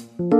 คุณ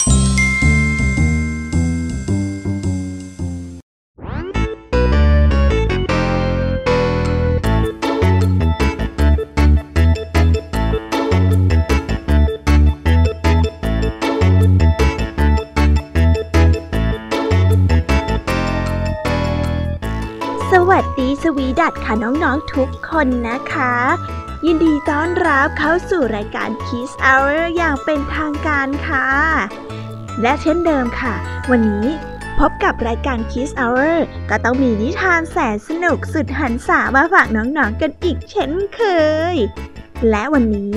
วีดัตค่ะน้องๆทุกคนนะคะ ยินดีต้อนรับเข้าสู่รายการ Kiss Hour อย่างเป็นทางการค่ะ และเช่นเดิมค่ะ วันนี้พบกับรายการ Kiss Hour ก็ต้องมีนิทานแสนสนุกสุดหันษามาฝากน้องๆกันอีกเช่นเคย และวันนี้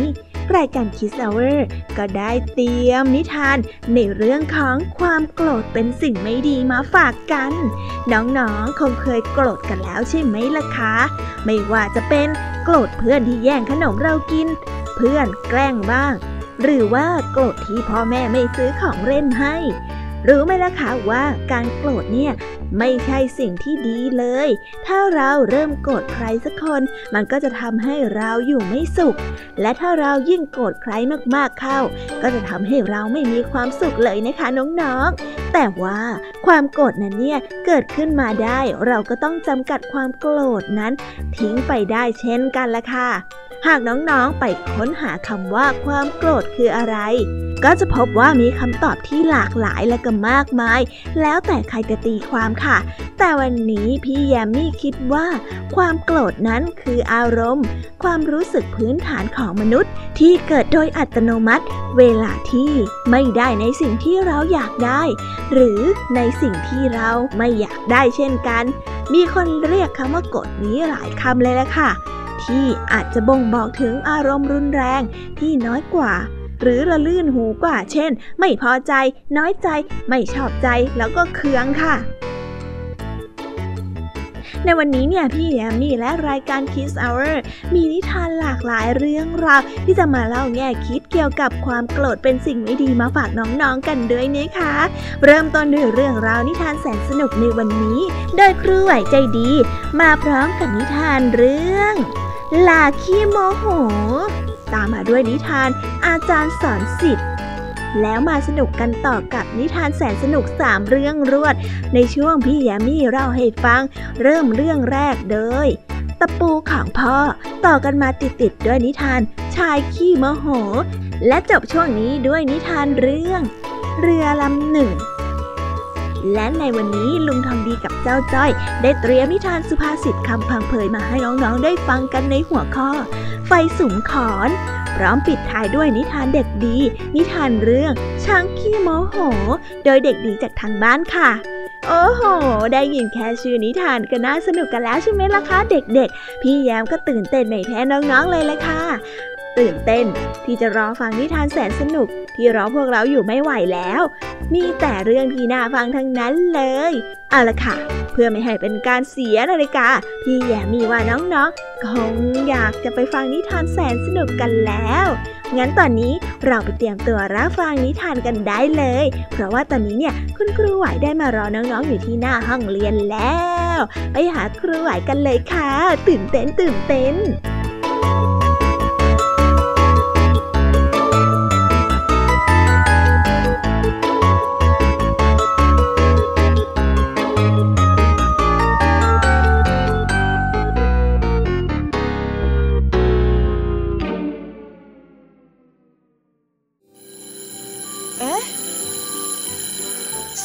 รายการคิสลาเวอร์ก็ได้เตรียมนิทานในเรื่องของความโกรธเป็นสิ่งไม่ดีมาฝากกัน น้องๆคงเคยโกรธกันแล้วใช่ไหมล่ะคะ ไม่ว่าจะเป็นโกรธเพื่อนที่แย่งขนมเรากิน เพื่อนแกล้งบ้าง หรือว่าโกรธที่พ่อแม่ไม่ซื้อของเล่นให้ รู้ไหมล่ะคะว่าการโกรธเนี่ยไม่ใช่สิ่งที่ดีเลย ถ้าเราเริ่มโกรธใครสักคน มันก็จะทำให้เราอยู่ไม่สุข และถ้าเรายิ่งโกรธใครมากๆเข้า ก็จะทำให้เราไม่มีความสุขเลยนะคะน้องๆ แต่ว่าความโกรธนั้นเนี่ยเกิดขึ้นมาได้ เราก็ต้องจำกัดความโกรธนั้น ทิ้งไปได้เช่นกันละค่ะ หากน้องๆไปค้นหาคำว่าความโกรธคืออะไร ก็จะพบว่ามีคำตอบที่หลากหลายและก็มากมาย แล้วแต่ใครจะตีความค่ะ แต่วันนี้พี่แยมมี่คิดว่า ความโกรธนั้นคืออารมณ์ ความรู้สึกพื้นฐานของมนุษย์ ที่เกิดโดยอัตโนมัติ เวลาที่ไม่ได้ในสิ่งที่เราอยากได้ หรือในสิ่งที่เราไม่อยากได้เช่นกัน มีคนเรียกคำว่าโกรธนี้หลายคำเลยละค่ะ ที่อาจจะบ่งบอกถึงอารมณ์รุนแรงที่น้อยกว่า หรือระลื่นหูกว่า เช่น ไม่พอใจ น้อยใจ ไม่ชอบใจ แล้วก็เคืองค่ะ ในวันนี้เนี่ยพี่แอมมี่และรายการ Kiss Hour มีนิทานหลากหลายเรื่องราวที่จะมาเล่าแง่คิดเกี่ยวกับความโกรธเป็นสิ่งไม่ดีมาฝากน้องๆกันด้วยนะคะ เริ่มต้นด้วยเรื่องราวนิทานแสนสนุกในวันนี้ โดยครูไหวใจดี มาพร้อมกับนิทานเรื่องลาขี้โมโห ตามมาด้วยนิทานอาจารย์สอนสิทธิ์ แล้วมาสนุกกันต่อกับนิทานแสนสนุกสามเรื่องรวด ในช่วงพี่แยมี่เล่าให้ฟัง เริ่มเรื่องแรกเลยตะปูของพ่อ ต่อกันมาติดๆด้วยนิทานชายขี้มโห และจบช่วงนี้ด้วยนิทานเรื่อง เรือลำหนึ่ง และในวันนี้ลุงทองดีกับเจ้าจ้อย ได้เตรียมนิทานสุภาษิตคำพังเผยมาให้น้องๆได้ฟังกันในหัวข้อ ไฟสุมขอน พร้อมปิดท้ายด้วยนิทานเด็กดี นิทานเรื่องช้างขี้โมโห โดยเด็กดีจากทางบ้านค่ะโอ้โห ได้ยินแค่ชื่อนิทานก็น่าสนุกกันแล้วใช่ไหมล่ะคะเด็กๆ พี่แยมก็ตื่นเต้นไม่แพ้น้องๆเลยละค่ะ ตื่นเต้นที่จะรอฟังนิทานแสนสนุกที่รอพวกเราอยู่ไม่ไหวแล้ว มีแต่เรื่องที่น่าฟังทั้งนั้นเลย เอาละค่ะ เพื่อไม่ให้เป็นการเสียนาฬิกา พี่แยมมีว่าน้องๆ คงอยากจะไปฟังนิทานแสนสนุกกันแล้ว งั้นตอนนี้เราไปเตรียมตัวรับฟังนิทานกันได้เลย เพราะว่าตอนนี้เนี่ยคุณครูไหวได้มารอน้องๆอยู่ที่หน้าห้องเรียนแล้ว ไปหาครูไหวกันเลยค่ะ ตื่นเต้นตื่นเต้น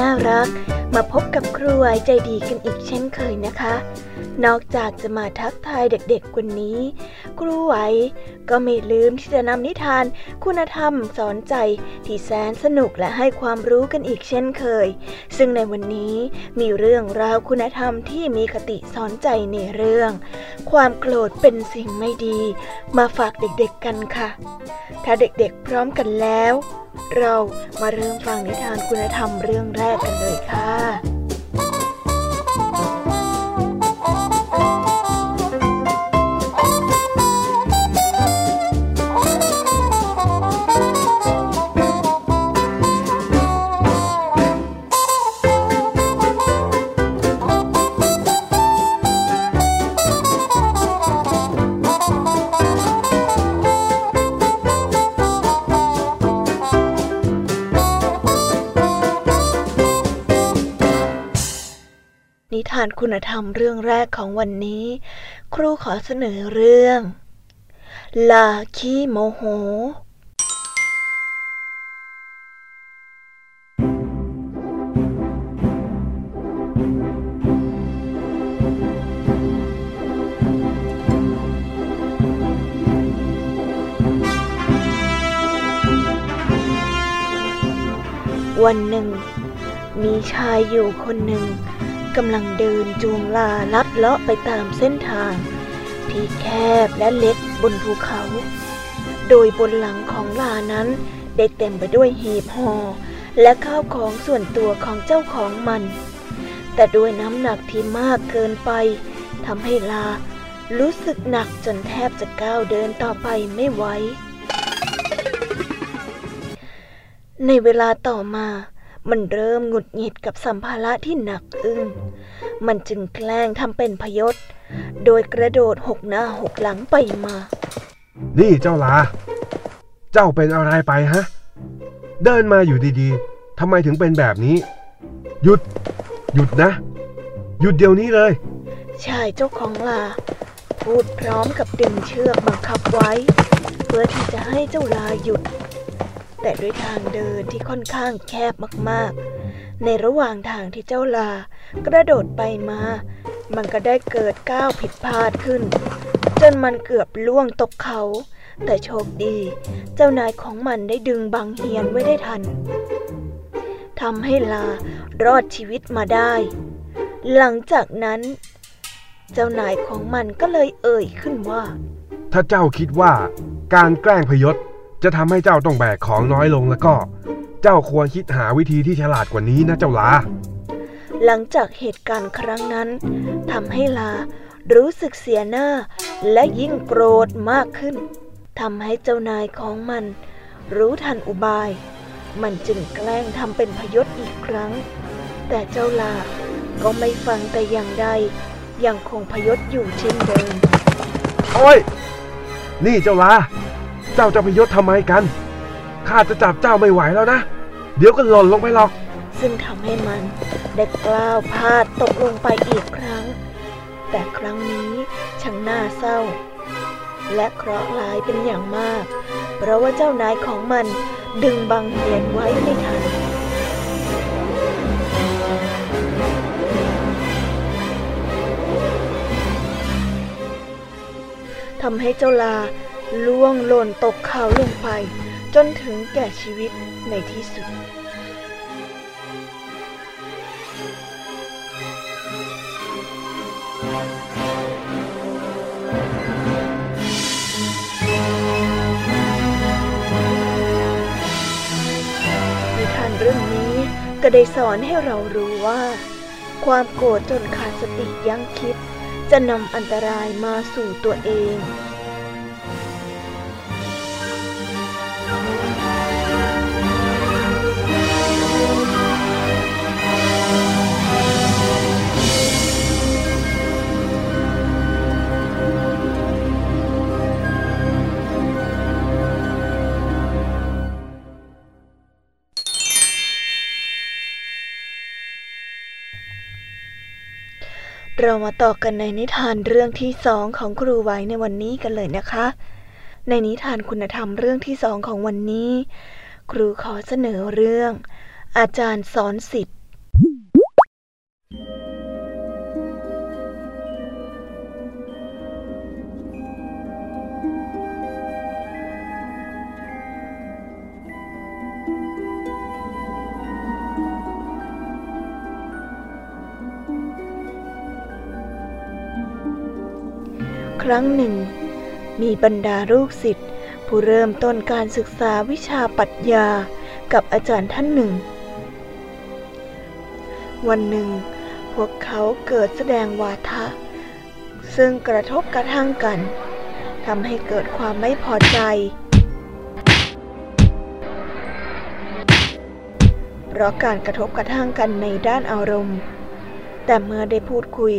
น่ารัก มาพบกับครูไวใจดีกันอีกเช่นเคยนะคะ นอกจากจะมาทักทายเด็กๆคนนี้ ครูไหวก็ไม่ลืมที่จะนำนิทาน คุณธรรมสอนใจที่แสนสนุกและให้ความรู้กันอีกเช่นเคย ซึ่งในวันนี้มีเรื่องราวคุณธรรมที่มีคติสอนใจในเรื่อง ความโกรธเป็นสิ่งไม่ดี มาฝากเด็กๆกันค่ะ ถ้าเด็กๆพร้อมกันแล้ว เรามาเริ่มฟังนิทานคุณธรรมเรื่องแรกกันเลยค่ะ คุณธรรมเรื่องแรกของวันนี้ ครูขอเสนอเรื่อง ลาขี้โมโห วันหนึ่งมีชายอยู่คนหนึ่ง กำลังเดินจูงลาลัดเลาะไปตามเส้นทาง ที่แคบและเล็กบนภูเขา โดยบนหลังของลานั้น ได้เต็มไปด้วยหีบห่อและข้าวของส่วนตัวของเจ้าของมัน แต่ด้วยน้ำหนักที่มากเกินไปทำให้ลารู้สึกหนักจนแทบจะก้าวเดินต่อไปไม่ไหวในเวลาต่อมา มันเริ่มหงุดหงิดกับสัมภาระที่หนักอึ้ง มันจึงแกล้งทำเป็นพยศ โดยกระโดดหกหน้าหกหลังไปมา นี่เจ้าลา เจ้าเป็นอะไรไปฮะ เดินมาอยู่ดีๆ ทำไมถึงเป็นแบบนี้ หยุด หยุดนะ หยุดเดี๋ยวนี้เลย ชายเจ้าของลา พูดพร้อมกับดึงเชือกบังคับไว้ เพื่อที่จะให้เจ้าลาหยุด แต่ด้วยทางเดินที่ค่อนข้างแคบมากๆ ในระหว่างทางที่เจ้าลากระโดดไปมา มันก็ได้เกิดก้าวผิดพลาดขึ้น จนมันเกือบล่วงตกเขา แต่โชคดี เจ้านายของมันได้ดึงบังเฮียนไว้ได้ทันทำให้ลารอดชีวิตมาได้ หลังจากนั้น เจ้านายของมันก็เลยเอ่ยขึ้นว่า ถ้าเจ้าคิดว่าการแกล้งพยศ จะทำให้เจ้าต้องแบกของน้อยลงแล้วก็ เจ้าควรคิดหาวิธีที่ฉลาดกว่านี้นะเจ้าลา หลังจากเหตุการณ์ครั้งนั้นทำให้ลารู้สึกเสียหน้า และยิ่งโกรธมากขึ้นทำให้เจ้านายของมัน รู้ทันอุบาย มันจึงแกล้งทำเป็นพยศอีกครั้ง แต่เจ้าลาก็ไม่ฟังแต่อย่างใดยังคงพยศอยู่เช่นเดิมโอ้ย นี่เจ้าลาเจ้าจะพยศทำไมกัน ข้าจะจับเจ้าไม่ไหวแล้วนะ เดี๋ยวก็หล่นลงไปหรอก ซึ่งทำให้มันได้กล้าวพลาดตกลงไปอีกครั้ง แต่ครั้งนี้ช่างน่าเศร้า และเคราะห์ร้ายเป็นอย่างมาก เพราะว่าเจ้านายของมันดึงบังเหียนไว้ไม่ทันทำให้เจ้าลา ล่วงหล่นตกเขาลงไป จนถึงแก่ชีวิตในที่สุด นิทานเรื่องนี้ก็ได้สอนให้เรารู้ว่า ความโกรธจนขาดสติยั้งคิด จะนำอันตรายมาสู่ตัวเอง เรามาต่อกันในนิทานเรื่องที่สองของครูไว้ในวันนี้กันเลยนะคะ ในนิทานคุณธรรมเรื่องที่สองของวันนี้ ครูขอเสนอเรื่อง อาจารย์สอนสิทธิ์ รั้งหนึ่ง มีบรรดาลูกศิษย์ผู้เริ่มต้นการศึกษาวิชาปรัชญากับอาจารย์ท่านหนึ่ง วันหนึ่ง พวกเขาเกิดแสดงวาทะ ซึ่งกระทบกระทั่งกันทำให้เกิดความไม่พอใจ เพราะการกระทบกระทั่งกันในด้านอารมณ์ แต่เมื่อได้พูดคุย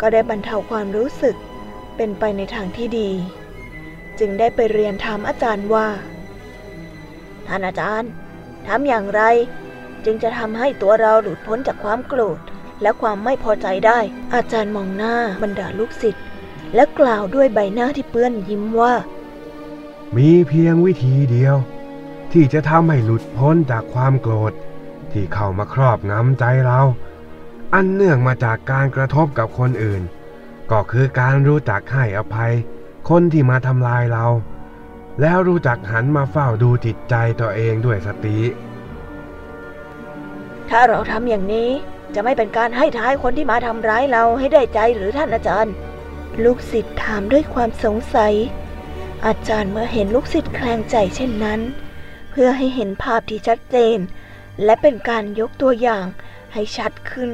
ก็ได้บรรเทาความรู้สึก เป็นไปในทางที่ดี จึงได้ไปเรียนถามอาจารย์ว่า ท่านอาจารย์ทำอย่างไร จึงจะทำให้ตัวเราหลุดพ้นจากความโกรธและความไม่พอใจได้ อาจารย์มองหน้าบรรดาลูกศิษย์และกล่าวด้วยใบหน้าที่เปื้อนยิ้มว่า มีเพียงวิธีเดียว ที่จะทำให้หลุดพ้นจากความโกรธ ที่เข้ามาครอบงำใจเรา อันเนื่องมาจากการกระทบกับคนอื่น ก็คือการรู้จักให้อภัย คนที่มาทำลายเรา แล้วรู้จักหันมาเฝ้าดูจิตใจตัวเองด้วยสติ ถ้าเราทำอย่างนี้จะไม่เป็นการให้ท้ายคนที่มาทำร้ายเราให้ได้ใจหรือท่านอาจารย์ ลูกศิษย์ถามด้วยความสงสัย อาจารย์เมื่อเห็นลูกศิษย์แคลงใจเช่นนั้น เพื่อให้เห็นภาพที่ชัดเจน และเป็นการยกตัวอย่างให้ชัดขึ้น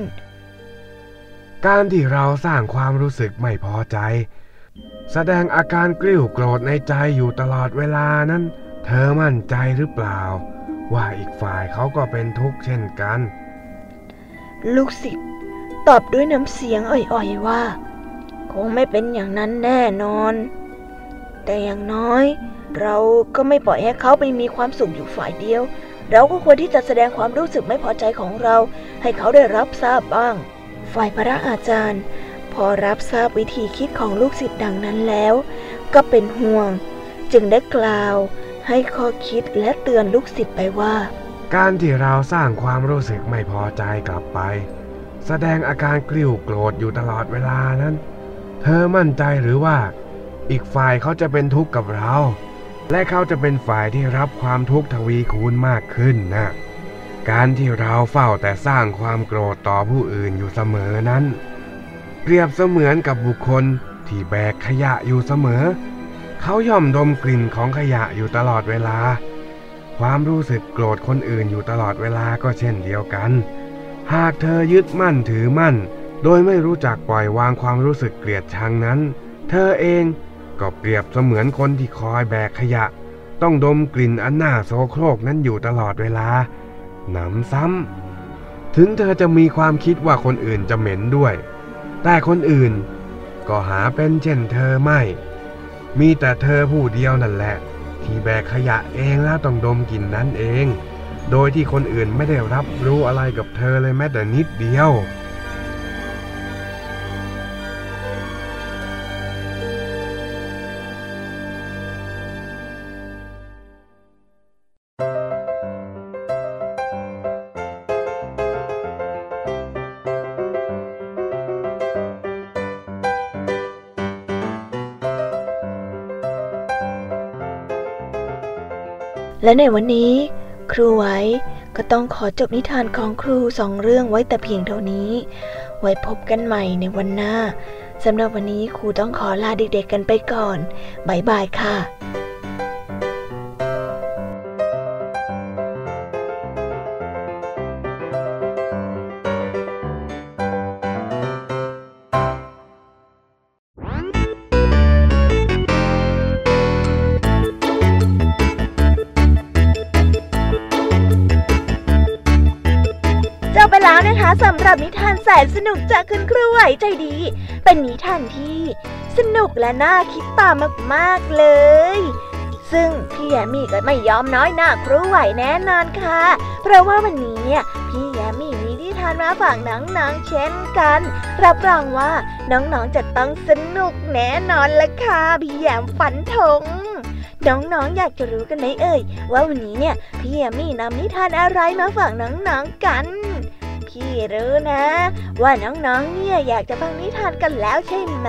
การที่เราสร้างความรู้สึกไม่พอใจ แสดงอาการกริ้วโกรธในใจอยู่ตลอดเวลานั้น เธอมั่นใจหรือเปล่า ว่าอีกฝ่ายเขาก็เป็นทุกข์เช่นกัน ลูกศิษย์ตอบด้วยน้ำเสียงอ่อยๆว่า คงไม่เป็นอย่างนั้นแน่นอน แต่อย่างน้อย เราก็ไม่ปล่อยให้เขาไปมีความสุขอยู่ฝ่ายเดียว เราก็ควรที่จะแสดงความรู้สึกไม่พอใจของเรา ให้เขาได้รับทราบบ้าง ฝ่ายพระอาจารย์ พอรับทราบวิธีคิดของลูกศิษย์ดังนั้นแล้ว ก็เป็นห่วง จึงได้กล่าวให้ข้อคิดและเตือนลูกศิษย์ไปว่า การที่เราสร้างความรู้สึกไม่พอใจกลับไป แสดงอาการกลิ้วโกรธอยู่ตลอดเวลานั้น เธอมั่นใจหรือว่า อีกฝ่ายเขาจะเป็นทุกข์กับเรา และเขาจะเป็นฝ่ายที่รับความทุกข์ทวีคูณมากขึ้นนะ การที่เราเฝ้าแต่สร้างความโกรธต่อผู้อื่นอยู่เสมอนั้น เปรียบเสมือนกับบุคคลที่แบกขยะอยู่เสมอ เขาย่อมดมกลิ่นของขยะอยู่ตลอดเวลา ความรู้สึกโกรธคนอื่นอยู่ตลอดเวลาก็เช่นเดียวกัน หากเธอยึดมั่นถือมั่น โดยไม่รู้จักปล่อยวางความรู้สึกเกลียดชังนั้น เธอเองก็เปรียบเสมือนคนที่คอยแบกขยะ ต้องดมกลิ่นอันน่าโสโครกนั้นอยู่ตลอดเวลา หนำซ้ำถึงเธอจะมีความคิดว่าคนอื่นจะเหม็นด้วย แต่คนอื่นก็หาเป็นเช่นเธอไม่ มีแต่เธอผู้เดียวนั่นแหละ ที่แบกขยะเองแล้วต้องดมกลิ่นนั้นเอง โดยที่คนอื่นไม่ได้รับรู้อะไรกับเธอเลยแม้แต่นิดเดียว และในวันนี้ ครูไว้ก็ต้องขอจบนิทานของครูสองเรื่องไว้แต่เพียงเท่านี้ ไว้พบกันใหม่ในวันหน้าสำหรับวันนี้ครูต้องขอลาเด็กๆกันไปก่อน บ๊ายบายค่ะ กับนิทานแสนสนุกจากคุณครูไหวใจดี เป็นนิทานที่สนุกและน่าคิดตามมากๆเลย ซึ่งพี่แยมี่ก็ไม่ยอมน้อยหน้าครูไหวแน่นอนค่ะ เพราะว่าวันนี้เนี่ยพี่แยมี่มีนิทานมาฝากน้องๆเช่นกัน รับรองว่าน้องๆจะต้องสนุกแน่นอนละค่ะพี่แยมฝันธงน้องๆอยากจะรู้กันไหมเอ่ย ว่าวันนี้เนี่ยพี่แยมมี่นำนิทานอะไรมาฝากน้องๆกัน พี่รู้นะ ว่าน้องๆ เนี่ยอยากจะฟังนิทานกันแล้วใช่ไหม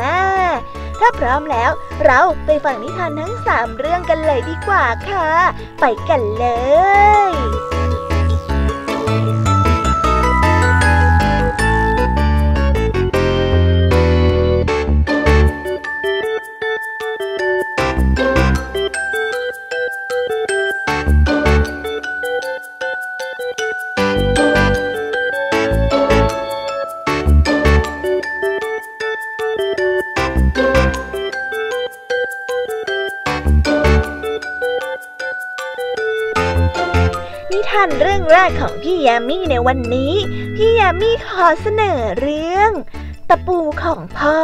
ถ้าพร้อมแล้ว เราไปฟังนิทานทั้งสามเรื่องกันเลยดีกว่าค่ะ ไปกันเลย รื่องแรกของพี่ยามีในวันนี้ พี่ยามีขอเสนอเรื่อง ตะปูของพ่อ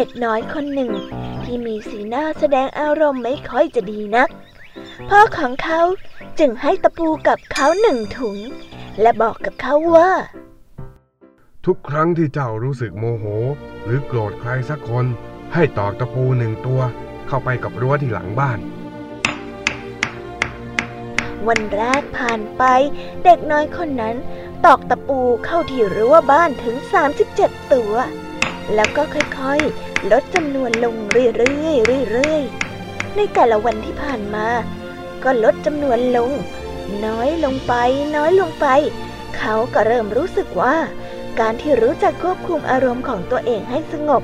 ด็กน้อยคนหนึ่ง ที่มีสีหน้าแสดงอารมณ์ไม่ค่อยจะดีนัก พ่อของเขาจึงให้ตะปูกับเขาหนึ่งถุง และบอกกับเขาว่า ทุกครั้งที่เจ้ารู้สึกโมโห หรือโกรธใครสักคน ให้ตอกตะปูหนึ่งตัว เข้าไปกับรั้วที่หลังบ้านวันแรกผ่านไป เด็กน้อยคนนั้น ตอกตะปูเข้าที่รั้วบ้านถึง 37 ตัว แล้วก็ค่อยๆ ลดจำนวนลงเรื่อยๆเรื่อยๆ ในแต่ละวันที่ผ่านมา ก็ลดจำนวนลง น้อยลงไป น้อยลงไป เขาก็เริ่มรู้สึกว่า การที่รู้จักควบคุมอารมณ์ของตัวเองให้สงบ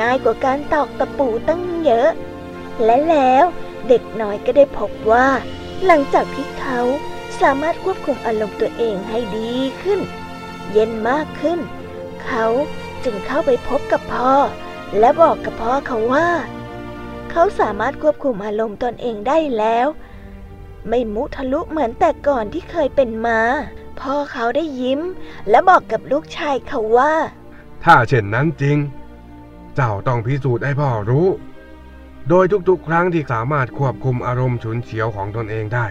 ง่ายกว่าการตอกตะปูตั้งเยอะ และแล้วเด็กน้อยก็ได้พบว่า หลังจากที่เขาสามารถควบคุมอารมณ์ตัวเองให้ดีขึ้น เย็นมากขึ้น เขา จึงเข้าไปพบกับพ่อ และบอกกับพ่อเขาว่า เขาสามารถควบคุมอารมณ์ตนเองได้แล้ว ไม่มุทะลุเหมือนแต่ก่อนที่เคยเป็นมา พ่อเขาได้ยิ้ม และบอกกับลูกชายเขาว่า ถ้าเช่นนั้นจริง เจ้าต้องพิสูจน์ให้พ่อรู้ โดยทุกๆ ครั้งที่สามารถควบคุมอารมณ์ฉุนเฉียวของตนเองได้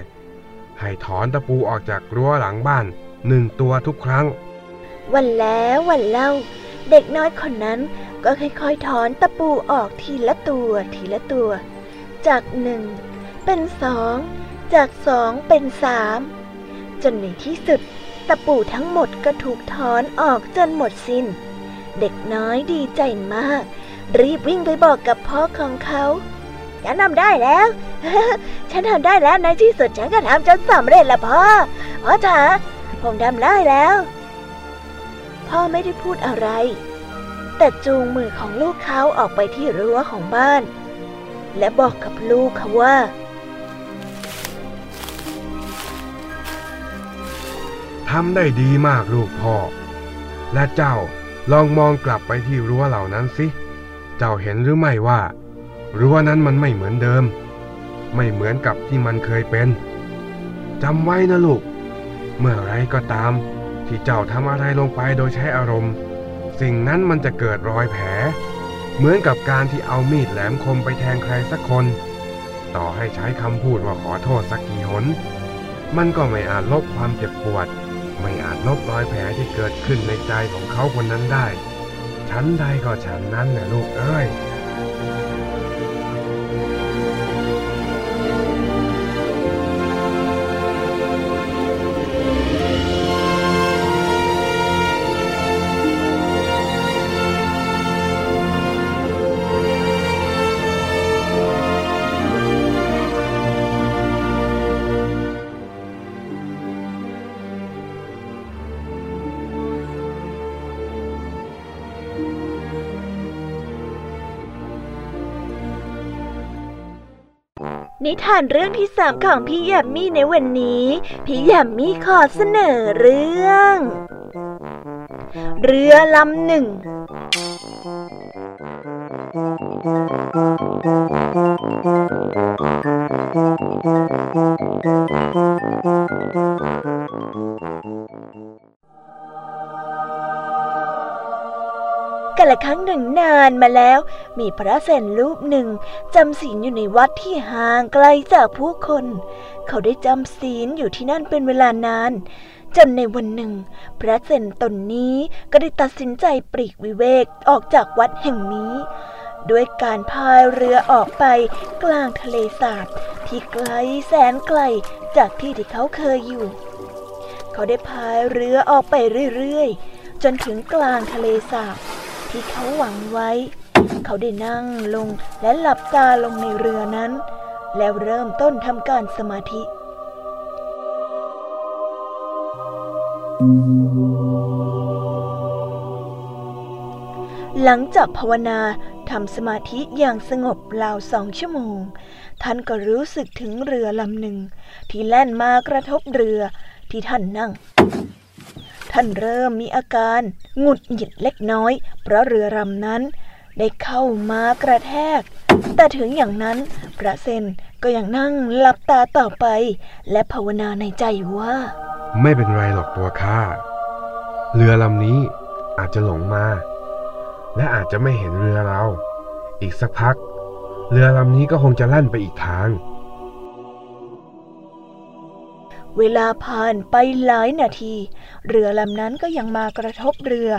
ให้ถอนตะปูออกจากรั้วหลังบ้านหนึ่งตัวทุกครั้งวันแล้ววันเล่า เด็กน้อยคนนั้นก็ค่อยๆถอนตะปูออกทีละตัวทีละตัว จากหนึ่งเป็นสองจากสองเป็นสามจนในที่สุด ตะปูทั้งหมดก็ถูกถอนออกจนหมดสิน้น เด็กน้อยดีใจมาก รีบวิ่งไปบอกกับพ่อของเขาฉันทำได้แล้ว ฉันทำได้แล้วในที่สุดฉันก็ทำจนสำเร็จแล้วพ่อพ่อจ๋าผมทำได้แล้ว พ่อไม่ได้พูดอะไร แต่จูงมือของลูกเขาออกไปที่รั้วของบ้าน และบอกกับลูกเขาว่า ทำได้ดีมากลูกพ่อ และเจ้าลองมองกลับไปที่รั้วเหล่านั้นสิ เจ้าเห็นหรือไม่ว่า รั้วนั้นมันไม่เหมือนเดิม ไม่เหมือนกับที่มันเคยเป็นจำไว้นะลูก เมื่อไรก็ตาม ที่เจ้าทำอะไรลงไปโดยใช้อารมณ์ สิ่งนั้นมันจะเกิดรอยแผล เหมือนกับการที่เอามีดแหลมคมไปแทงใครสักคน ต่อให้ใช้คำพูดว่าขอโทษสักกี่หน มันก็ไม่อาจลบความเจ็บปวด ไม่อาจลบรอยแผลที่เกิดขึ้นในใจของเขาคนนั้นได้ฉันใดก็ฉันนั้นแหละลูกเอ้ย นิทานเรื่องที่สามของพี่ยามี่ในวันนี้ พี่ยามี่ขอเสนอเรื่อง เรือลำหนึ่ง กันละครั้งหนึ่งนานมาแล้ว มีพระเซนรูปหนึ่งจำศีลอยู่ในวัดที่ห่างไกลจากผู้คน เขาได้จำศีลอยู่ที่นั่นเป็นเวลานานจนในวันหนึ่ง พระเซนตนนี้ก็ได้ตัดสินใจปลีกวิเวกออกจากวัดแห่งนี้ด้วยการพายเรือออกไปกลางทะเลสาบที่ไกลแสนไกลจากที่ที่เขาเคยอยู่ เขาได้พายเรือออกไปเรื่อยๆ จนถึงกลางทะเลสาบ ที่เขาหวังไว้ เขาได้นั่งลงและหลับตาลงในเรือนั้น แล้วเริ่มต้นทำการสมาธิ หลังจากภาวนาทำสมาธิอย่างสงบราวสองชั่วโมง ท่านก็รู้สึกถึงเรือลำหนึ่ง ที่แล่นมากระทบเรือที่ท่านนั่ง ท่านเริ่มมีอาการหงุดหงิดเล็กน้อย เพราะเรือลำนั้น ได้เข้ามากระแทก แต่ถึงอย่างนั้น พระเซนก็ยังนั่งหลับตาต่อไป และภาวนาในใจว่า ไม่เป็นไรหรอกตัวข้าเรือลำนี้อาจจะหลงมา และอาจจะไม่เห็นเรือเรา อีกสักพัก เรือลำนี้ก็คงจะแล่นไปอีกทาง เวลาผ่านไปหลายนาที เรือลำนั้นก็ยังมากระทบเรือ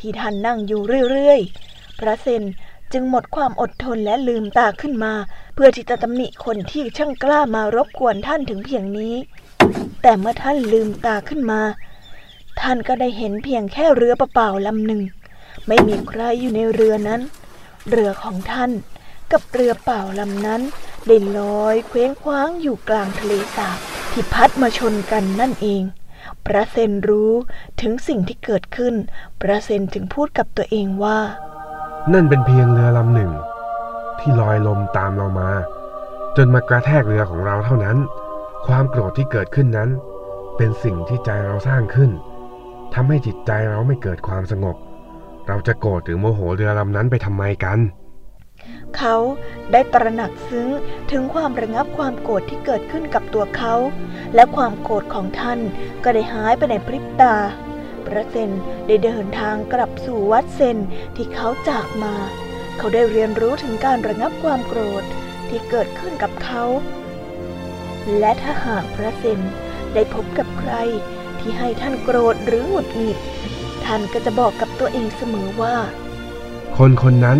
ที่ท่านนั่งอยู่เรื่อยๆ พระเซนจึงหมดความอดทนและลืมตาขึ้นมา เพื่อที่จะตำหนิคนที่ช่างกล้ามารบกวนท่านถึงเพียงนี้ แต่เมื่อท่านลืมตาขึ้นมา ท่านก็ได้เห็นเพียงแค่เรือเปล่าๆลำหนึ่ง ไม่มีใครอยู่ในเรือนั้น เรือของท่านกับเรือเปล่าลำนั้นได้ลอยเคว้งคว้างอยู่กลางทะเลสาบ ที่พัดมาชนกันนั่นเอง พระเซนรู้ถึงสิ่งที่เกิดขึ้น พระเซนจึงพูดกับตัวเองว่า นั่นเป็นเพียงเรือลำหนึ่ง ที่ลอยลมตามเรามา จนมากระแทกเรือของเราเท่านั้น ความโกรธที่เกิดขึ้นนั้น เป็นสิ่งที่ใจเราสร้างขึ้นทำให้จิตใจเราไม่เกิดความสงบ เราจะโกรธหรือโมโหเรือลำนั้นไปทำไมกัน เขาได้ตระหนักซึ้งถึงความระงับความโกรธที่เกิดขึ้นกับตัวเขา และความโกรธของท่านก็ได้หายไปในพริบตา พระเซนได้เดินทางกลับสู่วัดเซนที่เขาจากมา เขาได้เรียนรู้ถึงการระงับความโกรธที่เกิดขึ้นกับเขา และถ้าหากพระเซนได้พบกับใครที่ให้ท่านโกรธหรือหงุดหงิด ท่านก็จะบอกกับตัวเองเสมอว่า คนคนนั้น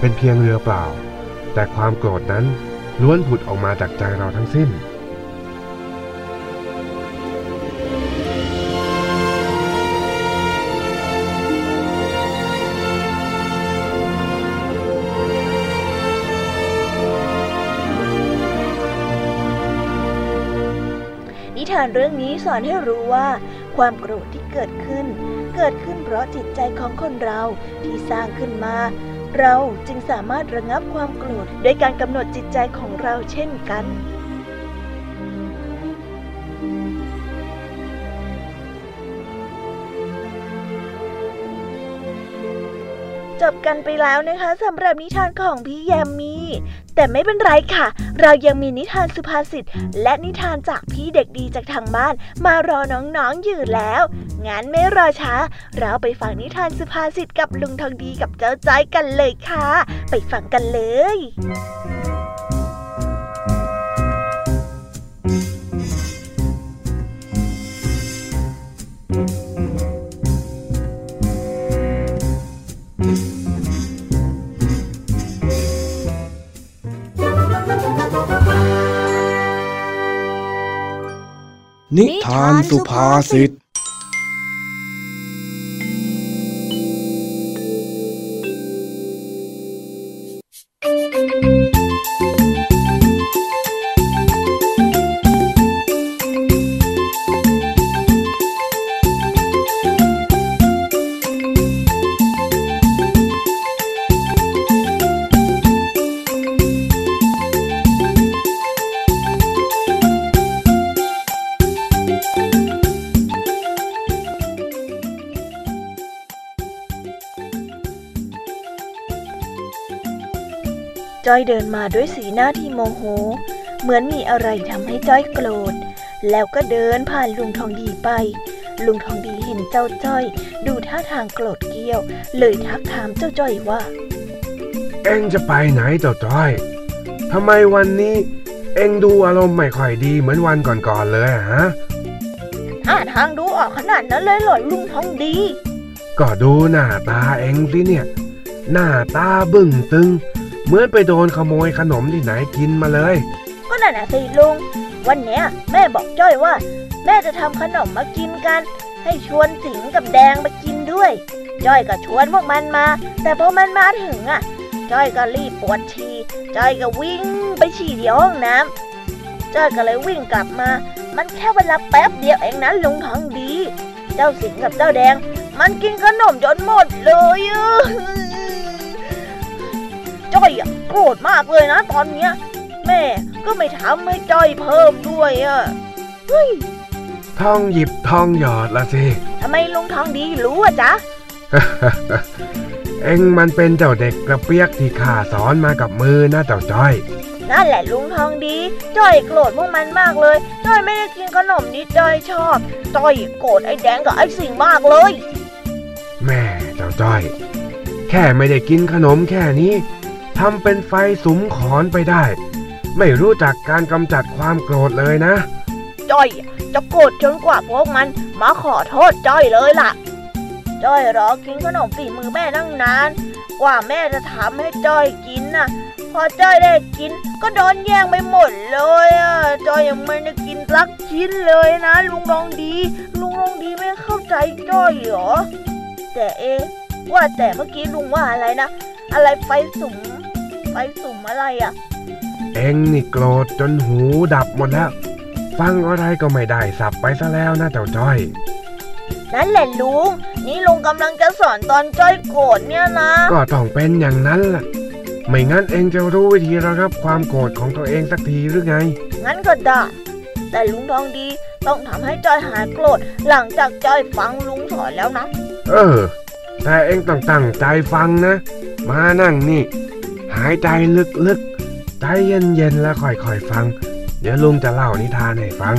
เป็นเพียงเรือเปล่า แต่ความโกรธนั้นล้วนผุดออกมาจากใจเราทั้งสิ้น นิทานเรื่องนี้สอนให้รู้ว่า ความโกรธที่เกิดขึ้น เกิดขึ้นเพราะจิตใจของคนเราที่สร้างขึ้นมา เราจึงสามารถระงับความโกรธด้วยการกำหนดจิตใจของเราเช่นกัน จบกันไปแล้วนะคะสำหรับนิทานของพี่แยมมี่แต่ไม่เป็นไรค่ะ เรายังมีนิทานสุภาษิตและนิทานจากพี่เด็กดีจากทางบ้าน มารอน้องๆอยู่แล้ว งั้นไม่รอช้า เราไปฟังนิทานสุภาษิตกับลุงทองดีกับเจ้าใจกันเลยค่ะ ไปฟังกันเลย นิทานสุภาษิต ดินมาด้วยสีหน้าที่โมโห เหมือนมีอะไรทำให้จ้อยโกรธ แล้วก็เดินผ่านลุงทองดีไป ลุงทองดีเห็นเจ้าจ้อย ดูท่าทางโกรธเกรี้ยว เลยทักถามเจ้าจ้อยว่า เอ็งจะไปไหนเจ้าจ้อยทำไมวันนี้ เอ็งดูอารมณ์ไม่ค่อยดีเหมือนวันก่อนๆเลยอะฮะท่าทางดูออกขนาดนั้นเลยเหรอลุงทองดี ก็ดูหน้าตาเอ็งสิเนี่ย หน้าตาบึ้งตึง เหมือนไปโดนขโมยขนมที่ไหนกินมาเลย ก็นั่นน่ะสิลุง วันเนี้ย แม่บอกจ้อยว่า แม่จะทำขนมมากินกัน ให้ชวนสิงกับแดงมากินด้วย จ้อยก็ชวนพวกมันมา แต่พอมันมาถึงอะ จ้อยก็รีบปวดฉี่จ้อยก็วิ่งไปฉี่ที่ห้องน้ำจ้อยก็เลยวิ่งกลับมา มันแค่เวลาแป๊บเดียวเองนะลุงทองดี เจ้าสิงกับเจ้าแดง มันกินขนมจนหมดเลยอ จ้อยอะโกรธมากเลยนะตอนเนี้ย แม่ก็ไม่ทำให้จ้อยเพิ่มด้วยอะเฮ้ยทองหยิบทองหยอดละสิทำไมลุงทองดีรู้อะจ๊ะเอ็งมันเป็นเจ้าเด็กกระเปียกที่ข้าสอนมากับมือนะเจ้าจ้อย นั่นแหละลุงทองดี จ้อยโกรธพวกมันมากเลย จ้อยไม่ได้กินขนมที่จ้อยชอบ จ้อยโกรธไอ้แดงกับไอ้สิงห์มากเลย แม่เจ้าจ้อย แค่ไม่ได้กินขนมแค่นี้ ทำเป็นไฟสุมขอนไปได้ ไม่รู้จักการกำจัดความโกรธเลยนะ จ้อย จะโกรธจนกว่าพวกมันมาขอโทษจ้อยเลยล่ะ จ้อยรอกินขนมฝีมือแม่ตั้งนาน กว่าแม่จะทำให้จ้อยกินน่ะ พอจ้อยได้กิน ก็โดนแย่งไปหมดเลยอะจ้อยยังไม่ได้กินสักชิ้นเลยนะ ลุงรองดี ลุงรองดีไม่เข้าใจจ้อยเหรอ แต่เอะว่าแต่เมื่อกี้ลุงว่าอะไรนะ อะไรไฟสุม ไฟสุมอะไรอะ เอ็งนี่โกรธจนหูดับหมดแล้ว ฟังอะไรก็ไม่ได้สับไปซะแล้วนะเจ้าจ้อย นั่นแหละลุง นี่ลุงกำลังจะสอนตอนจ้อยโกรธเนี่ยนะ ก็ต้องเป็นอย่างนั้นแหละไม่งั้นเอ็งจะรู้วิธีระงับความโกรธของตัวเองสักทีหรือไง งั้นก็ได้แต่ลุงทองดีต้องทำให้จ้อยหายโกรธหลังจากจ้อยฟังลุงสอนแล้วนะ เออ แต่เอ็งต้องตั้งใจฟังนะ มานั่งนี่ หายใจลึกๆ ใจเย็นๆ แล้วค่อยๆฟัง เดี๋ยวลุงจะเล่านิทานให้ฟัง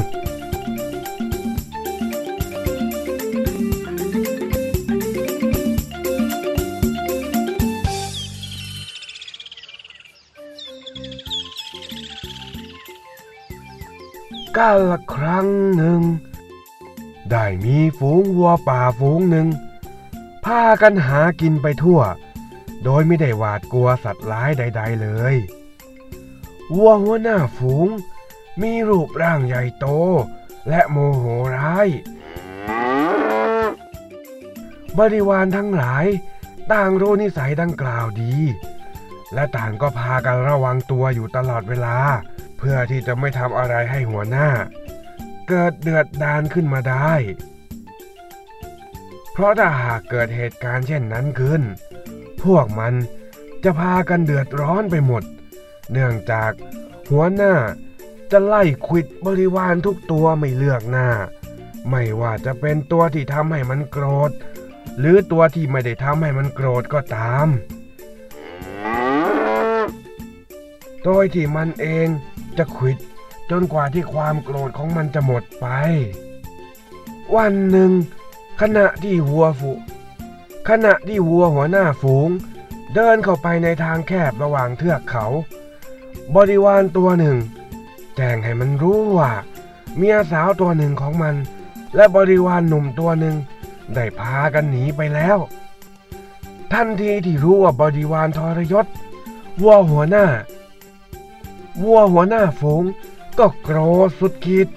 กาลครั้งหนึ่ง ได้มีฝูงวัวป่าฝูงหนึ่ง พากันหากินไปทั่ว โดยไม่ได้หวาดกลัวสัตว์ร้ายใด ๆ เลย วัวหัวหน้าฝูง มีรูปร่างใหญ่โต และโมโหร้าย บริวารทั้งหลาย ต่างรู้นิสัยดังกล่าวดี และต่างก็พากันระวังตัวอยู่ตลอดเวลา เพื่อที่จะไม่ทำอะไรให้หัวหน้า เกิดเดือดดานขึ้นมาได้ เพราะถ้าหากเกิดเหตุการณ์เช่นนั้นขึ้น พวกมันจะพากันเดือดร้อนไปหมด เนื่องจากหัวหน้าจะไล่ควิดบริวารทุกตัวไม่เลือกหน้า ไม่ว่าจะเป็นตัวที่ทำให้มันโกรธ หรือตัวที่ไม่ได้ทำให้มันโกรธก็ตาม โดยที่มันเองจะขิดจนกว่าที่ความโกรธของมันจะหมดไป วันหนึ่งขณะที่วัวฝู ขณะที่วัวหัวหน้าฝูง เดินเข้าไปในทางแคบระหว่างเทือกเขา บริวารตัวหนึ่ง แจ้งให้มันรู้ว่าเมียสาวตัวหนึ่งของมัน และบริวารหนุ่มตัวหนึ่งได้พากันหนีไปแล้ว ทันทีที่รู้ว่าบริวารทรยศ วัวหัวหน้า วัวหัวหน้าฝูง ก็โกรธสุดขีด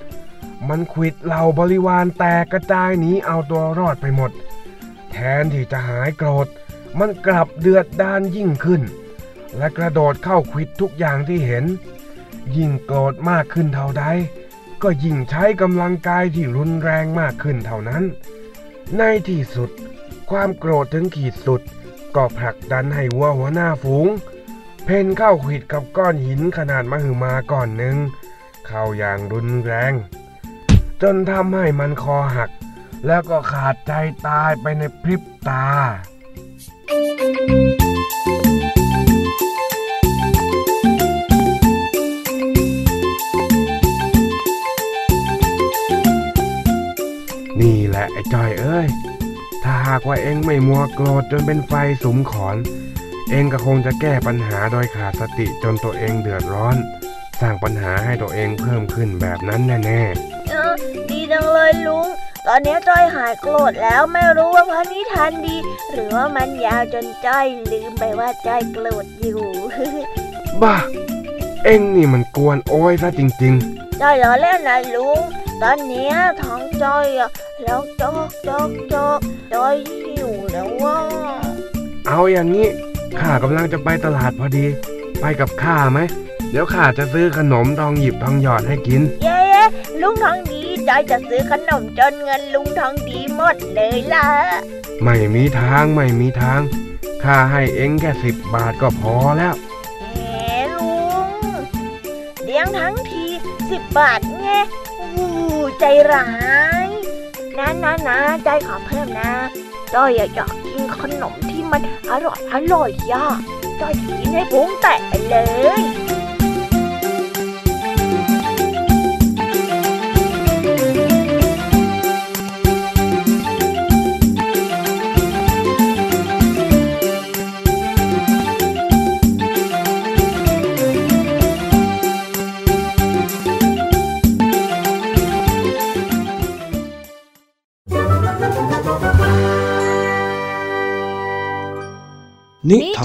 มันขวิดเหล่าบริวารแตกกระจายหนีเอาตัวรอดไปหมด แทนที่จะหายโกรธ มันกลับเดือดดานยิ่งขึ้น และกระโดดเข้าขวิดทุกอย่างที่เห็น ยิ่งโกรธมากขึ้นเท่าใด ก็ยิ่งใช้กำลังกายที่รุนแรงมากขึ้นเท่านั้น ในที่สุด ความโกรธถึงขีดสุด ก็ผลักดันให้วัวหัวหน้าฝูง เพนเข้าขวิดกับก้อนหินขนาดมหึมาก้อนหนึ่ง เข้าอย่างรุนแรง จนทำให้มันคอหัก แล้วก็ขาดใจตายไปในพริบตา นี่แหละไอ้จอยเอ้ย ถ้าหากว่าเองไม่มัวโกรธจนเป็นไฟสุมขอน เองก็คงจะแก้ปัญหาโดยขาดสติจนตัวเองเดือดร้อน สร้างปัญหาให้ตัวเองเพิ่มขึ้นแบบนั้นแน่เออ ดีจังเลยลุง ตอนนี้จ้อยหายโกรธแล้วไม่รู้ว่าพระนิทานดี หรือว่ามันยาวจนจ้อยลืมไปว่าจ้อยโกรธอยู่ๆบ้า เองนี่มันกวนโอ้ยซะจริงจ้อยล้อเล่นนะลุง ตอนเนี้ยท้องจ้อยอะแล้วจอกจอกจอกจ้อยหิวแล้วว่าๆเอาอย่างนี้ข้ากำลังจะไปตลาดพอดี ไปกับข้าไหมเดี๋ยวข้าจะซื้อขนมทองหยิบทองหยอดให้กิน เย้ลุงทองดี จ้อยจะซื้อขนมจนเงินลุงทองดีหมดเลยล่ะ ไม่มีทางไม่มีทาง ข้าให้เองแค่สิบบาทก็พอแล้วแหมลุงเลี้ยงทั้งทีสิบบาทไงอู้ใจร้ายนะนะนะใจขอเพิ่มนะจ้อยอยากกินขนมที่มันอร่อยอร่อยย่าจ้อยจะกินให้พุงแตกไปเลย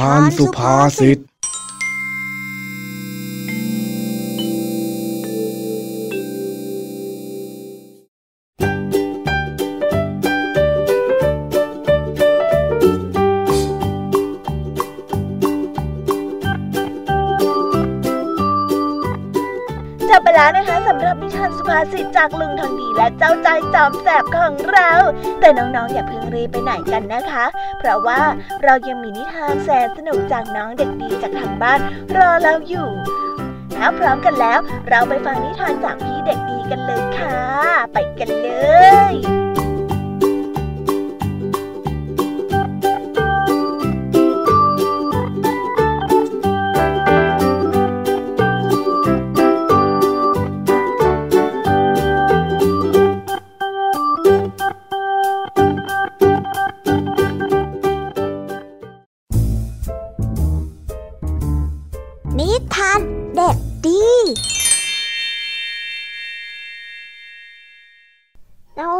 านสุภาษิต จากลุงทองดีและเจ้าใจจอมแสบของเรา แต่น้องๆอย่าเพิ่งรีบไปไหนกันนะคะ เพราะว่าเรายังมีนิทานแสนสนุกจากน้องเด็กดีจากทางบ้านรอเราอยู่ถ้าพร้อมกันแล้ว เราไปฟังนิทานจากพี่เด็กดีกันเลยค่ะ ไปกันเลย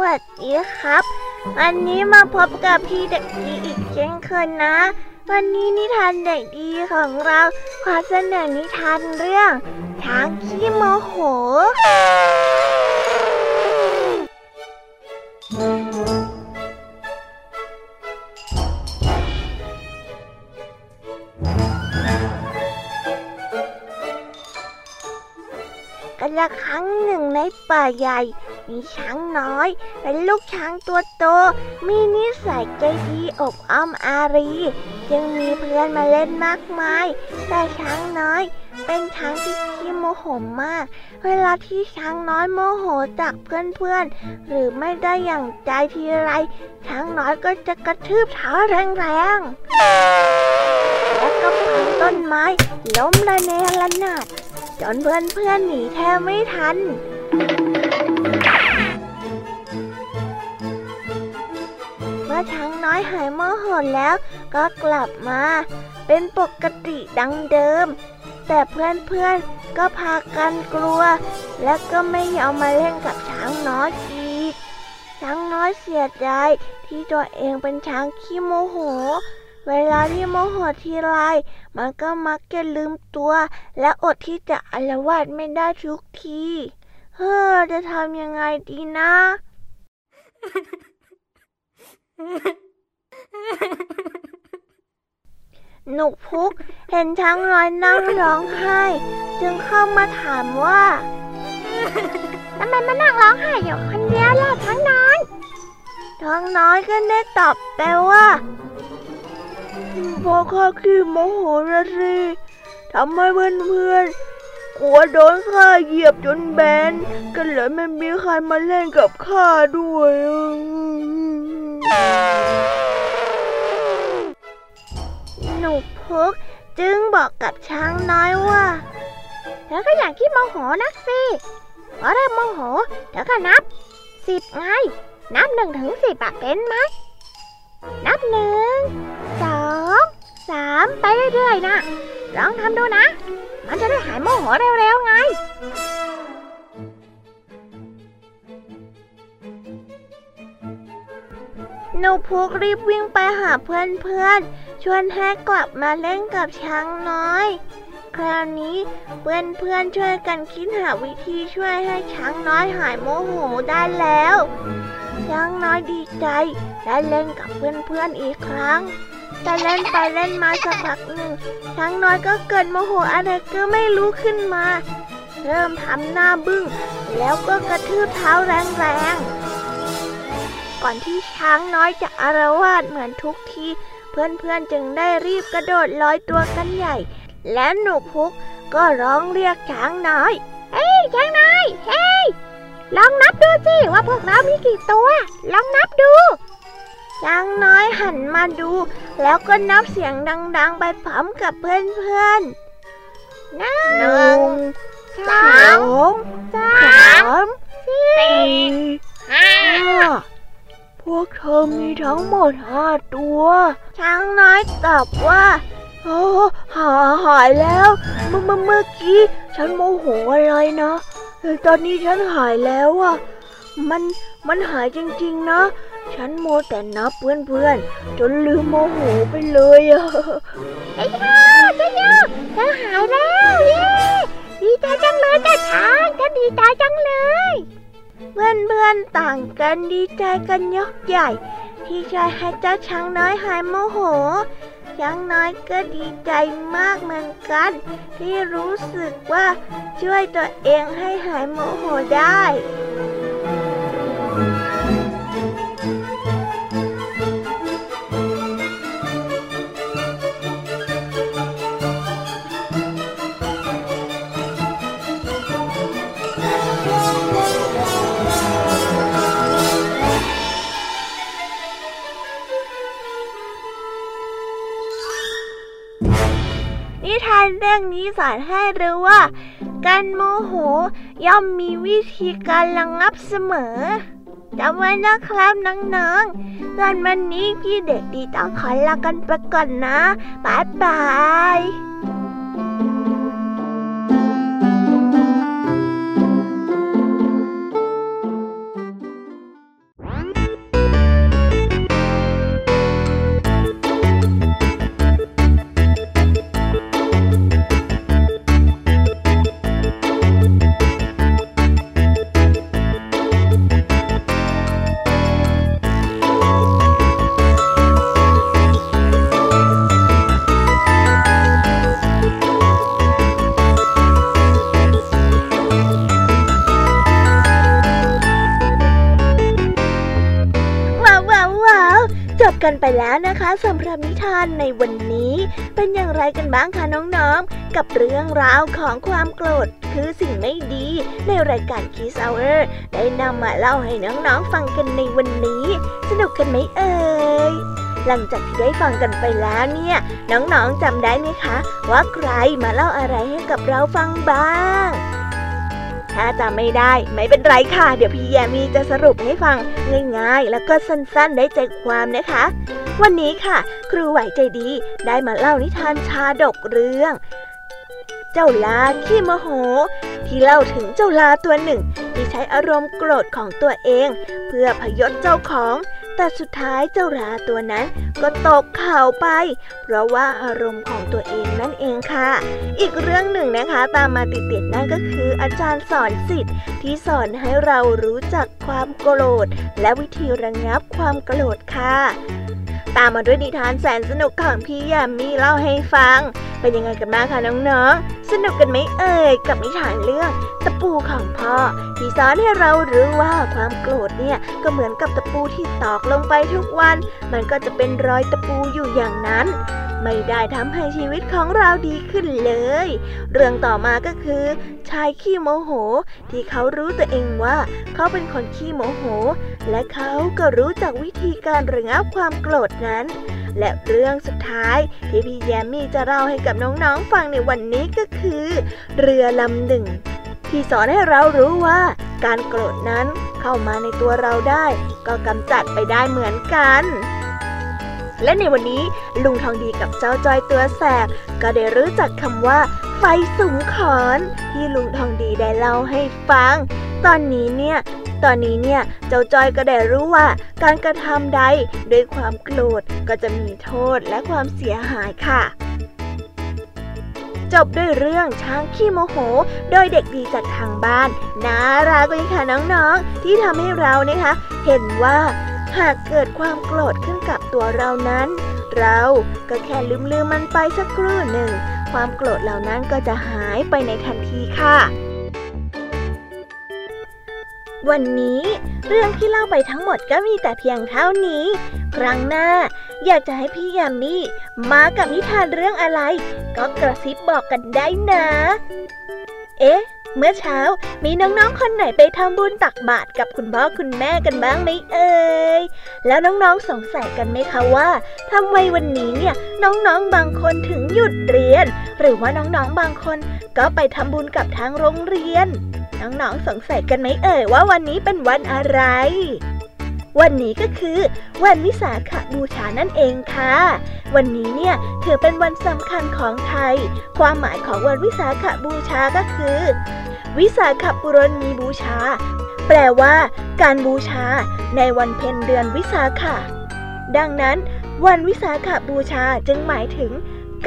วัสดีครับ วันนี้มาพบกับพี่เด็กดีอีกเช่นเคยนะ วันนี้นิทานเด็กดีของเราขอเสนอนิทานเรื่องช้างขี้โมโห ละครั้งหนึ่งในป่าใหญ่ มีช้างน้อย เป็นลูกช้างตัวโต มีนิสัยใจดีอบอ้อมอารี จึงมีเพื่อนมาเล่นมากมาย แต่ช้างน้อย เป็นช้างที่ขี้โมโหมาก เวลาที่ช้างน้อยโมโหจากเพื่อนๆ หรือไม่ได้อย่างใจทีไร ช้างน้อยก็จะกระทืบเท้าแรงๆ แล้วก็พังต้นไม้ล้มระเนระนาด จนเพื่อนๆหนีแทบไม่ทันเมื่อช้างน้อยหายโมโหแล้วก็กลับมา เป็นปกติดังเดิม แต่เพื่อนๆก็พากันกลัว และก็ไม่ยอมมาเล่นกับช้างน้อยอีกช้างน้อยเสียใจที่ตัวเองเป็นช้างขี้โมโห เวลาที่โมโหทีไรมันก็มักจะลืมตัว และอดที่จะอาละวาดไม่ได้ทุกที เฮ้อจะทำยังไงดีนะ หนุกพุกเห็นช้างน้อยนั่งร้องไห้ จึงเข้ามาถามว่าทำไมมานั่งร้องไห้อยู่คนเดียวล่ะช้างน้อยช้างน้อยก็ได้ตอบไปว่า เพราะข้าขี้โมโหนะสิทำให้เพื่อนๆกลัวโดนข้าเหยียบจนแบนก็เลยไม่มีใครมาเล่นกับข้าด้วยหนูพุกจึงบอกกับช้างน้อยว่าเธอก็อย่างที่โมโหนักสิพอเริ่มโมโหเธอก็นับสิบไง นับหนึ่งถึงสิบอะเป็นไหม นับหนึ่งสองสามไปเรื่อยๆนะลองทำดูนะ มันจะได้หายโมโหเร็วๆไงหนูพุกรีบวิ่งไปหาเพื่อนๆ ชวนให้กลับมาเล่นกับช้างน้อย คราวนี้เพื่อนๆช่วยกันคิดหาวิธีช่วยให้ช้างน้อยหายโมโหได้แล้ว ช้างน้อยดีใจได้เล่นกับเพื่อนๆอีกครั้ง แต่เล่นไปเล่นมาสักพักหนึ่งช้างน้อยก็เกิดโมโหอะไรก็ไม่รู้ขึ้นมา เริ่มทำหน้าบึ้ง แล้วก็กระทืบเท้าแรงๆ ก่อนที่ช้างน้อยจะอารวาสเหมือนทุกทีเพื่อนๆจึงได้รีบกระโดดลอยตัวกันใหญ่ และหนูพุกก็ร้องเรียกช้างน้อย เฮ้ยช้างน้อย เฮ้ย ลองนับดูสิว่าพวกเรามีกี่ตัว ลองนับดูช้างน้อยหันมาดู แล้วก็นับเสียงดัง ๆ ไปพร้อมกับเพื่อนๆหนึ่งสองสามสี่ห้าพวกเธอมีทั้งหมดห้าตัว ช้างน้อยตอบว่าโอ้หาหายแล้ว เมื่อเมื่อกี้ ฉันโมโหอะไรนะ แต่ตอนนี้ฉันหายแล้วอะ มันมันหายจริงๆนะ ฉันโมวแต่นับเพื่อนๆ จนลืมโมโหไปเลยอะไอ้ย่าเจ้าย่าเธอหายแล้วเย้ดีใจจังเลยเจ้าช้างฉันดีใจจังเลย เพื่อนๆต่างกันดีใจกันยกใหญ่ ที่ช่วยให้เจ้าช้างน้อยหายโมโห ช้างน้อยก็ดีใจมากเหมือนกัน ที่รู้สึกว่าช่วยตัวเองให้หายโมโหได้ รื่องนี้สอนให้รู้ว่า การโมโหย่อมมีวิธีการระงงับเสมอจำไว้นะครับน้องๆส่วนวันนี้พี่เด็กดีต้องขอลากันไปก่อนนะบายบาย กันไปแล้วนะคะสำหรับนิทานในวันนี้ เป็นอย่างไรกันบ้างคะน้องๆ กับเรื่องราวของความโกรธคือสิ่งไม่ดี ในรายการคีสเอาเออร์ได้นำมาเล่าให้น้องๆฟังกันในวันนี้ สนุกกันไหมเอ่ยหลังจากที่ได้ฟังกันไปแล้วเนี่ย น้องๆจำได้ไหมคะ ว่าใครมาเล่าอะไรให้กับเราฟังบ้าง ถ้าจำไม่ได้ไม่เป็นไรค่ะ เดี๋ยวพี่แยมีจะสรุปให้ฟังง่ายๆ แล้วก็สั้นๆ ได้ใจความนะคะ วันนี้ค่ะ ครูไหวใจดีได้มาเล่านิทานชาดกเรื่อง เจ้าลาขี้โมโห ที่เล่าถึงเจ้าลาตัวหนึ่ง ที่ใช้อารมณ์โกรธของตัวเอง เพื่อพยศเจ้าของ แต่สุดท้ายเจ้าราตัวนั้นก็ตกเข่าไป เพราะว่าอารมณ์ของตัวเองนั่นเองค่ะ อีกเรื่องหนึ่งนะคะตามมาติดๆนั่นก็คืออาจารย์สอนสิทธิ์ที่สอนให้เรารู้จักความโกรธ และวิธีระงับความโกรธค่ะ ตามมาด้วยนิทานแสนสนุกของพี่ยามีเล่าให้ฟัง เป็นยังไงกันบ้างคะน้องๆ สนุกกันไหมเอ่ยกับนิทานเรื่อง ตะปูของพ่อที่สอนให้เรารู้ว่าความโกรธเนี่ยก็เหมือนกับตะปูที่ตอกลงไปทุกวัน มันก็จะเป็นรอยตะปูอยู่อย่างนั้น ไม่ได้ทำให้ชีวิตของเราดีขึ้นเลย เรื่องต่อมาก็คือ ชายขี้โมโห ที่เขารู้ตัวเองว่า เขาเป็นคนขี้โมโห และเขาก็รู้จักวิธีการระงับความโกรธนั้น และเรื่องสุดท้ายที่พี่แยมมี่จะเล่าให้กับน้องๆฟังในวันนี้ก็คือ เรือลำหนึ่ง ที่สอนให้เรารู้ว่า การโกรธนั้นเข้ามาในตัวเราได้ ก็กำจัดไปได้เหมือนกันและในวันนี้ลุงทองดีกับเจ้าจอยตัวแสบ ก็ได้รู้จักคำว่า ไฟสูงขอน ที่ลุงทองดีได้เล่าให้ฟัง ตอนนี้เนี่ย ตอนนี้เนี่ยเจ้าจอยก็ได้รู้ว่าการกระทำใดด้วยความโกรธก็จะมีโทษและความเสียหายค่ะ จบด้วยเรื่องช้างขี้โมโห โดยเด็กดีจากทางบ้านน่ารักเลยค่ะน้องๆ ที่ทำให้เรานะคะ เห็นว่าหากเกิดความโกรธขึ้นกับตัวเรานั้น เราก็แค่ลืมลืมมันไปสักครู่หนึ่ง ความโกรธเหล่านั้นก็จะหายไปในทันทีค่ะ วันนี้เรื่องที่เล่าไปทั้งหมดก็มีแต่เพียงเท่านี้ ครั้งหน้า อยากจะให้พี่ยามี่มากับนิทานเรื่องอะไร ก็กระซิบบอกกันได้นะ เอ๊ะ เมื่อเช้ามีน้องๆคนไหนไปทำบุญตักบาตรกับคุณพ่อคุณแม่กันบ้างไหมเอ่ย แล้วน้องๆสงสัยกันไหมคะว่าทำไมวันนี้เนี่ยน้องๆบางคนถึงหยุดเรียน หรือว่าน้องๆบางคนก็ไปทำบุญกับทางโรงเรียน น้องๆสงสัยกันไหมเอ่ยว่าวันนี้เป็นวันอะไร วันนี้ก็คือ วันวิสาขบูชานั่นเองค่ะ วันนี้เนี่ยถือเป็นวันสำคัญของไทย ความหมายของวันวิสาขบูชาก็คือ วิสาขบุรณีบูชา แปลว่า การบูชา ในวันเพ็ญเดือนวิสาขะดังนั้น วันวิสาขบูชาจึงหมายถึง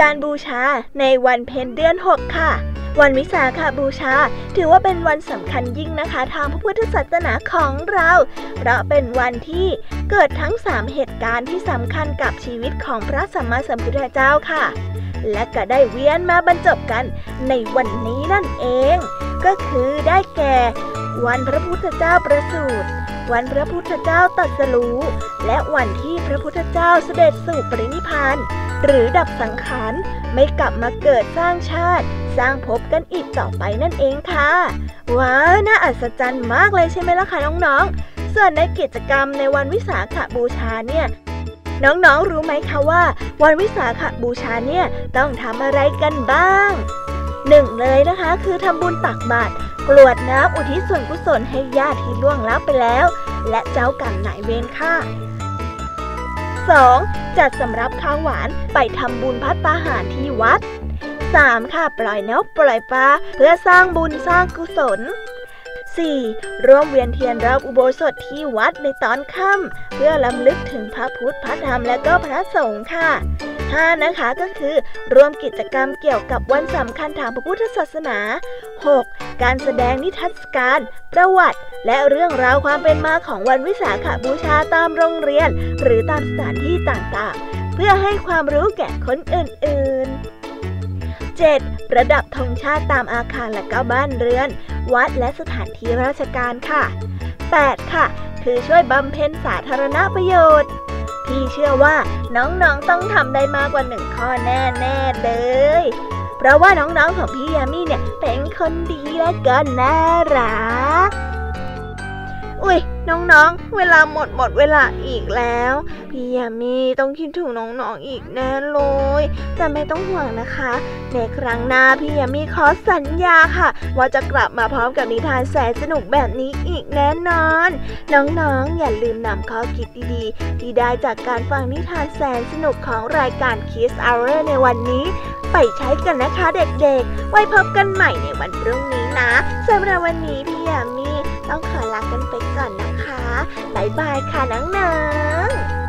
การบูชาในวันเพ็ญเดือนหกค่ะ วันวิสาขาบูชา ถือว่าเป็นวันสำคัญยิ่งนะคะ ทางพระพุทธศาสนาของเรา เพราะเป็นวันที่เกิดทั้งสามเหตุการณ์ที่สำคัญกับชีวิตของพระสัมมาสัมพุทธเจ้าค่ะ และก็ได้เวียนมาบรรจบกันในวันนี้นั่นเอง ก็คือได้แก่ วันพระพุทธเจ้าประสูติวันพระพุทธเจ้าตรัสรู้ และวันที่พระพุทธเจ้าเสด็จสู่ปรินิพานหรือดับสังขาร ไม่กลับมาเกิดสร้างชาติ สร้างภพกันอีกต่อไปนั่นเองค่ะ ว้าว น่าอัศจรรย์มากเลยใช่ไหมล่ะคะน้องๆ ส่วนในกิจกรรมในวันวิสาขบูชาเนี่ยน้องๆ รู้ไหมคะว่า วันวิสาขบูชาเนี่ยต้องทำอะไรกันบ้างหนึ่งเลยนะคะ คือทำบุญตักบาตรกรวดน้ำอุทิศส่วนกุศลให้ญาติที่ล่วงลับไปแล้ว และเจ้ากรรมนายเวรค่ะ 2. จัดสำรับข้าวหวานไปทำบุญพัตตาหารที่วัด 3. ค่ะปล่อยนกปล่อยปลาเพื่อสร้างบุญสร้างกุศล 4. ร่วมเวียนเทียนรอบอุโบสถที่วัดในตอนค่ำเพื่อลำลึกถึงพระพุทธพระธรรมและก็พระสงฆ์ค่ะ 5. นะคะก็คือร่วมกิจกรรมเกี่ยวกับวันสำคัญทางพระพุทธศาสนา 6. การแสดงนิทรรศการ ประวัติ และเรื่องราวความเป็นมาของวันวิสาขบูชาตามโรงเรียน หรือตามสถานที่ต่างๆ เพื่อให้ความรู้แก่คนอื่นๆ 7. ระดับธงชาติตามอาคารและก็บ้านเรือน วัดและสถานที่ราชการค่ะ 8. ค่ะ คือช่วยบำเพ็ญสาธารณประโยชน์ พี่เชื่อว่าน้องๆต้องทำได้มากกว่าหนึ่งข้อแน่ๆเลยเพราะว่าน้องๆของพี่ยามีเนี่ยเป็นคนดีและก็น่ารัก อุ้ยน้องๆ เวลาหมดหมดเวลาอีกแล้ว พี่ยามีต้องคิดถึงน้องๆอีกแน่เลยแต่ไม่ต้องห่วงนะคะ ในครั้งหน้าพี่ยามีขอสัญญาค่ะ ว่าจะกลับมาพร้อมกับนิทานแสนสนุกแบบนี้อีกแน่นอน น้องๆ อย่าลืมนำข้อคิดดีๆ ที่ได้จากการฟังนิทานแสนสนุกของรายการ Kiss Hour ในวันนี้ ไปใช้กันนะคะเด็กๆ ไว้พบกันใหม่ในวันพรุ่งนี้นะสำหรับวันนี้พี่ยามี ต้องขอลากันไปก่อนนะคะ บ๊ายบายค่ะน้องๆ